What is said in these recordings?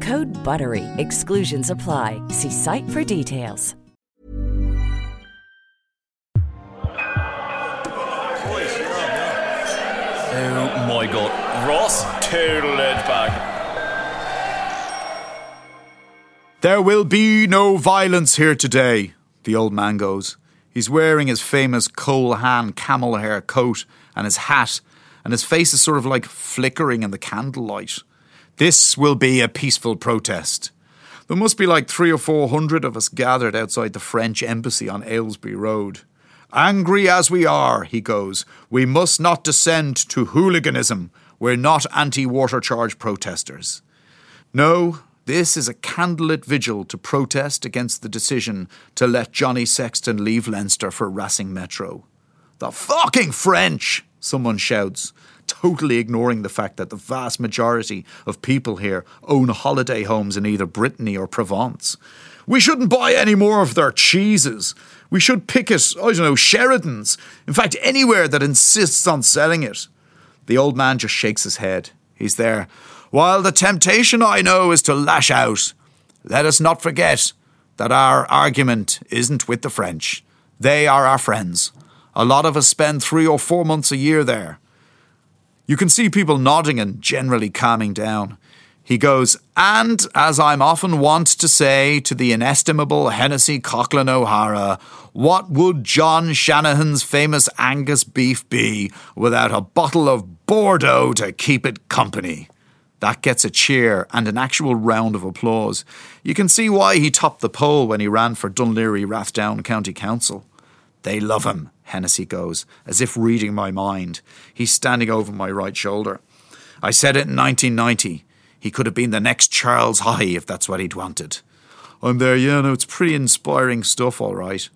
Code BUTTERY. Exclusions apply. See site for details. Oh my god. Ross, total it back. There will be no violence here today, the old man goes. He's wearing his famous Cole Haan camel hair coat and his hat, and his face is sort of like flickering in the candlelight. This will be a peaceful protest. There must be like three or four hundred of us gathered outside the French embassy on Ailesbury Road. Angry as we are, he goes, we must not descend to hooliganism. We're not anti water charge protesters. No, this is a candlelit vigil to protest against the decision to let Johnny Sexton leave Leinster for Racing Metro. The fucking French! Someone shouts, totally ignoring the fact that the vast majority of people here own holiday homes in either Brittany or Provence. We shouldn't buy any more of their cheeses. We should picket, I don't know, Sheridan's. In fact, anywhere that insists on selling it. The old man just shakes his head. He's there. While the temptation I know is to lash out, let us not forget that our argument isn't with the French. They are our friends. A lot of us spend three or four months a year there. You can see people nodding and generally calming down. He goes, and as I'm often wont to say to the inestimable Hennessy Coughlin O'Hara, what would John Shanahan's famous Angus beef be without a bottle of Bordeaux to keep it company? That gets a cheer and an actual round of applause. You can see why he topped the poll when he ran for Dún Laoghaire Rathdown County Council. They love him, Hennessy goes, as if reading my mind. He's standing over my right shoulder. I said it in 1990. He could have been the next Charles Haughey if that's what he'd wanted. I'm there, yeah, no, it's pretty inspiring stuff, all right.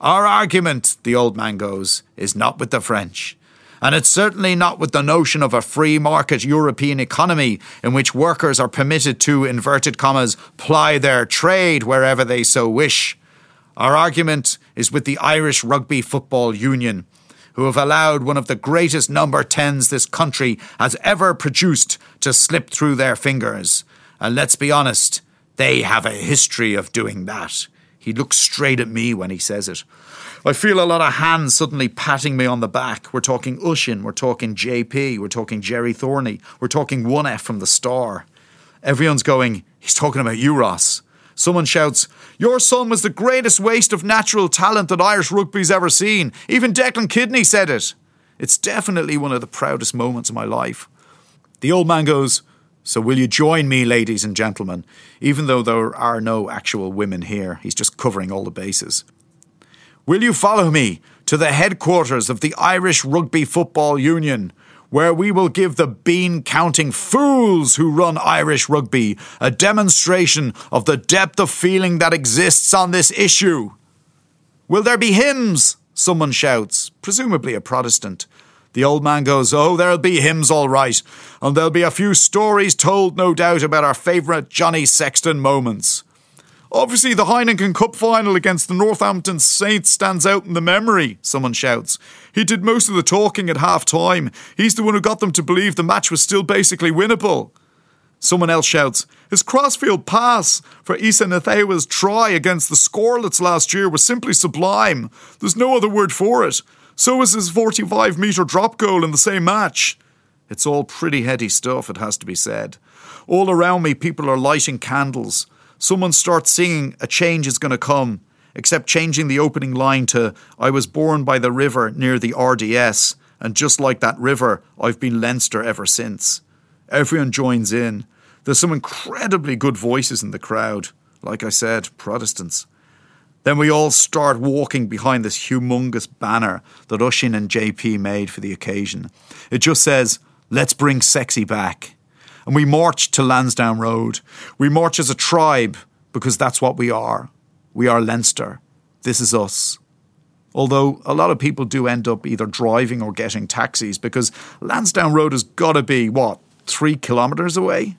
Our argument, the old man goes, is not with the French. And it's certainly not with the notion of a free market European economy in which workers are permitted to, inverted commas, ply their trade wherever they so wish. Our argument is with the Irish Rugby Football Union, who have allowed one of the greatest number 10s this country has ever produced to slip through their fingers. And let's be honest, they have a history of doing that. He looks straight at me when he says it. I feel a lot of hands suddenly patting me on the back. We're talking Oisín, we're talking JP, we're talking Gerry Thornley, we're talking 1F from the Star. Everyone's going, he's talking about you, Ross. Someone shouts, Your son was the greatest waste of natural talent that Irish rugby's ever seen. Even Declan Kidney said it. It's definitely one of the proudest moments of my life. The old man goes, So will you join me, ladies and gentlemen? Even though there are no actual women here, he's just covering all the bases. Will you follow me to the headquarters of the Irish Rugby Football Union, where we will give the bean counting fools who run Irish rugby a demonstration of the depth of feeling that exists on this issue? Will there be hymns? Someone shouts, presumably a Protestant. The old man goes, Oh, there'll be hymns all right, and there'll be a few stories told, no doubt, about our favourite Johnny Sexton moments. Obviously, the Heineken Cup final against the Northampton Saints stands out in the memory, someone shouts. He did most of the talking at half time. He's the one who got them to believe the match was still basically winnable. Someone else shouts, His crossfield pass for Isa Nacewa's try against the Scarlets last year was simply sublime. There's no other word for it. So was his 45 metre drop goal in the same match. It's all pretty heady stuff, it has to be said. All around me, people are lighting candles someone starts singing A Change is Gonna Come, except changing the opening line to I was born by the river near the RDS, and just like that river, I've been Leinster ever since. Everyone joins in. There's some incredibly good voices in the crowd. Like I said, Protestants. Then we all start walking behind this humongous banner that Oisín and JP made for the occasion. It just says, Let's bring sexy back and we march to Lansdowne Road. We march as a tribe because that's what we are. We are Leinster. This is us. Although a lot of people do end up either driving or getting taxis because Lansdowne Road has got to be, what, three kilometres away?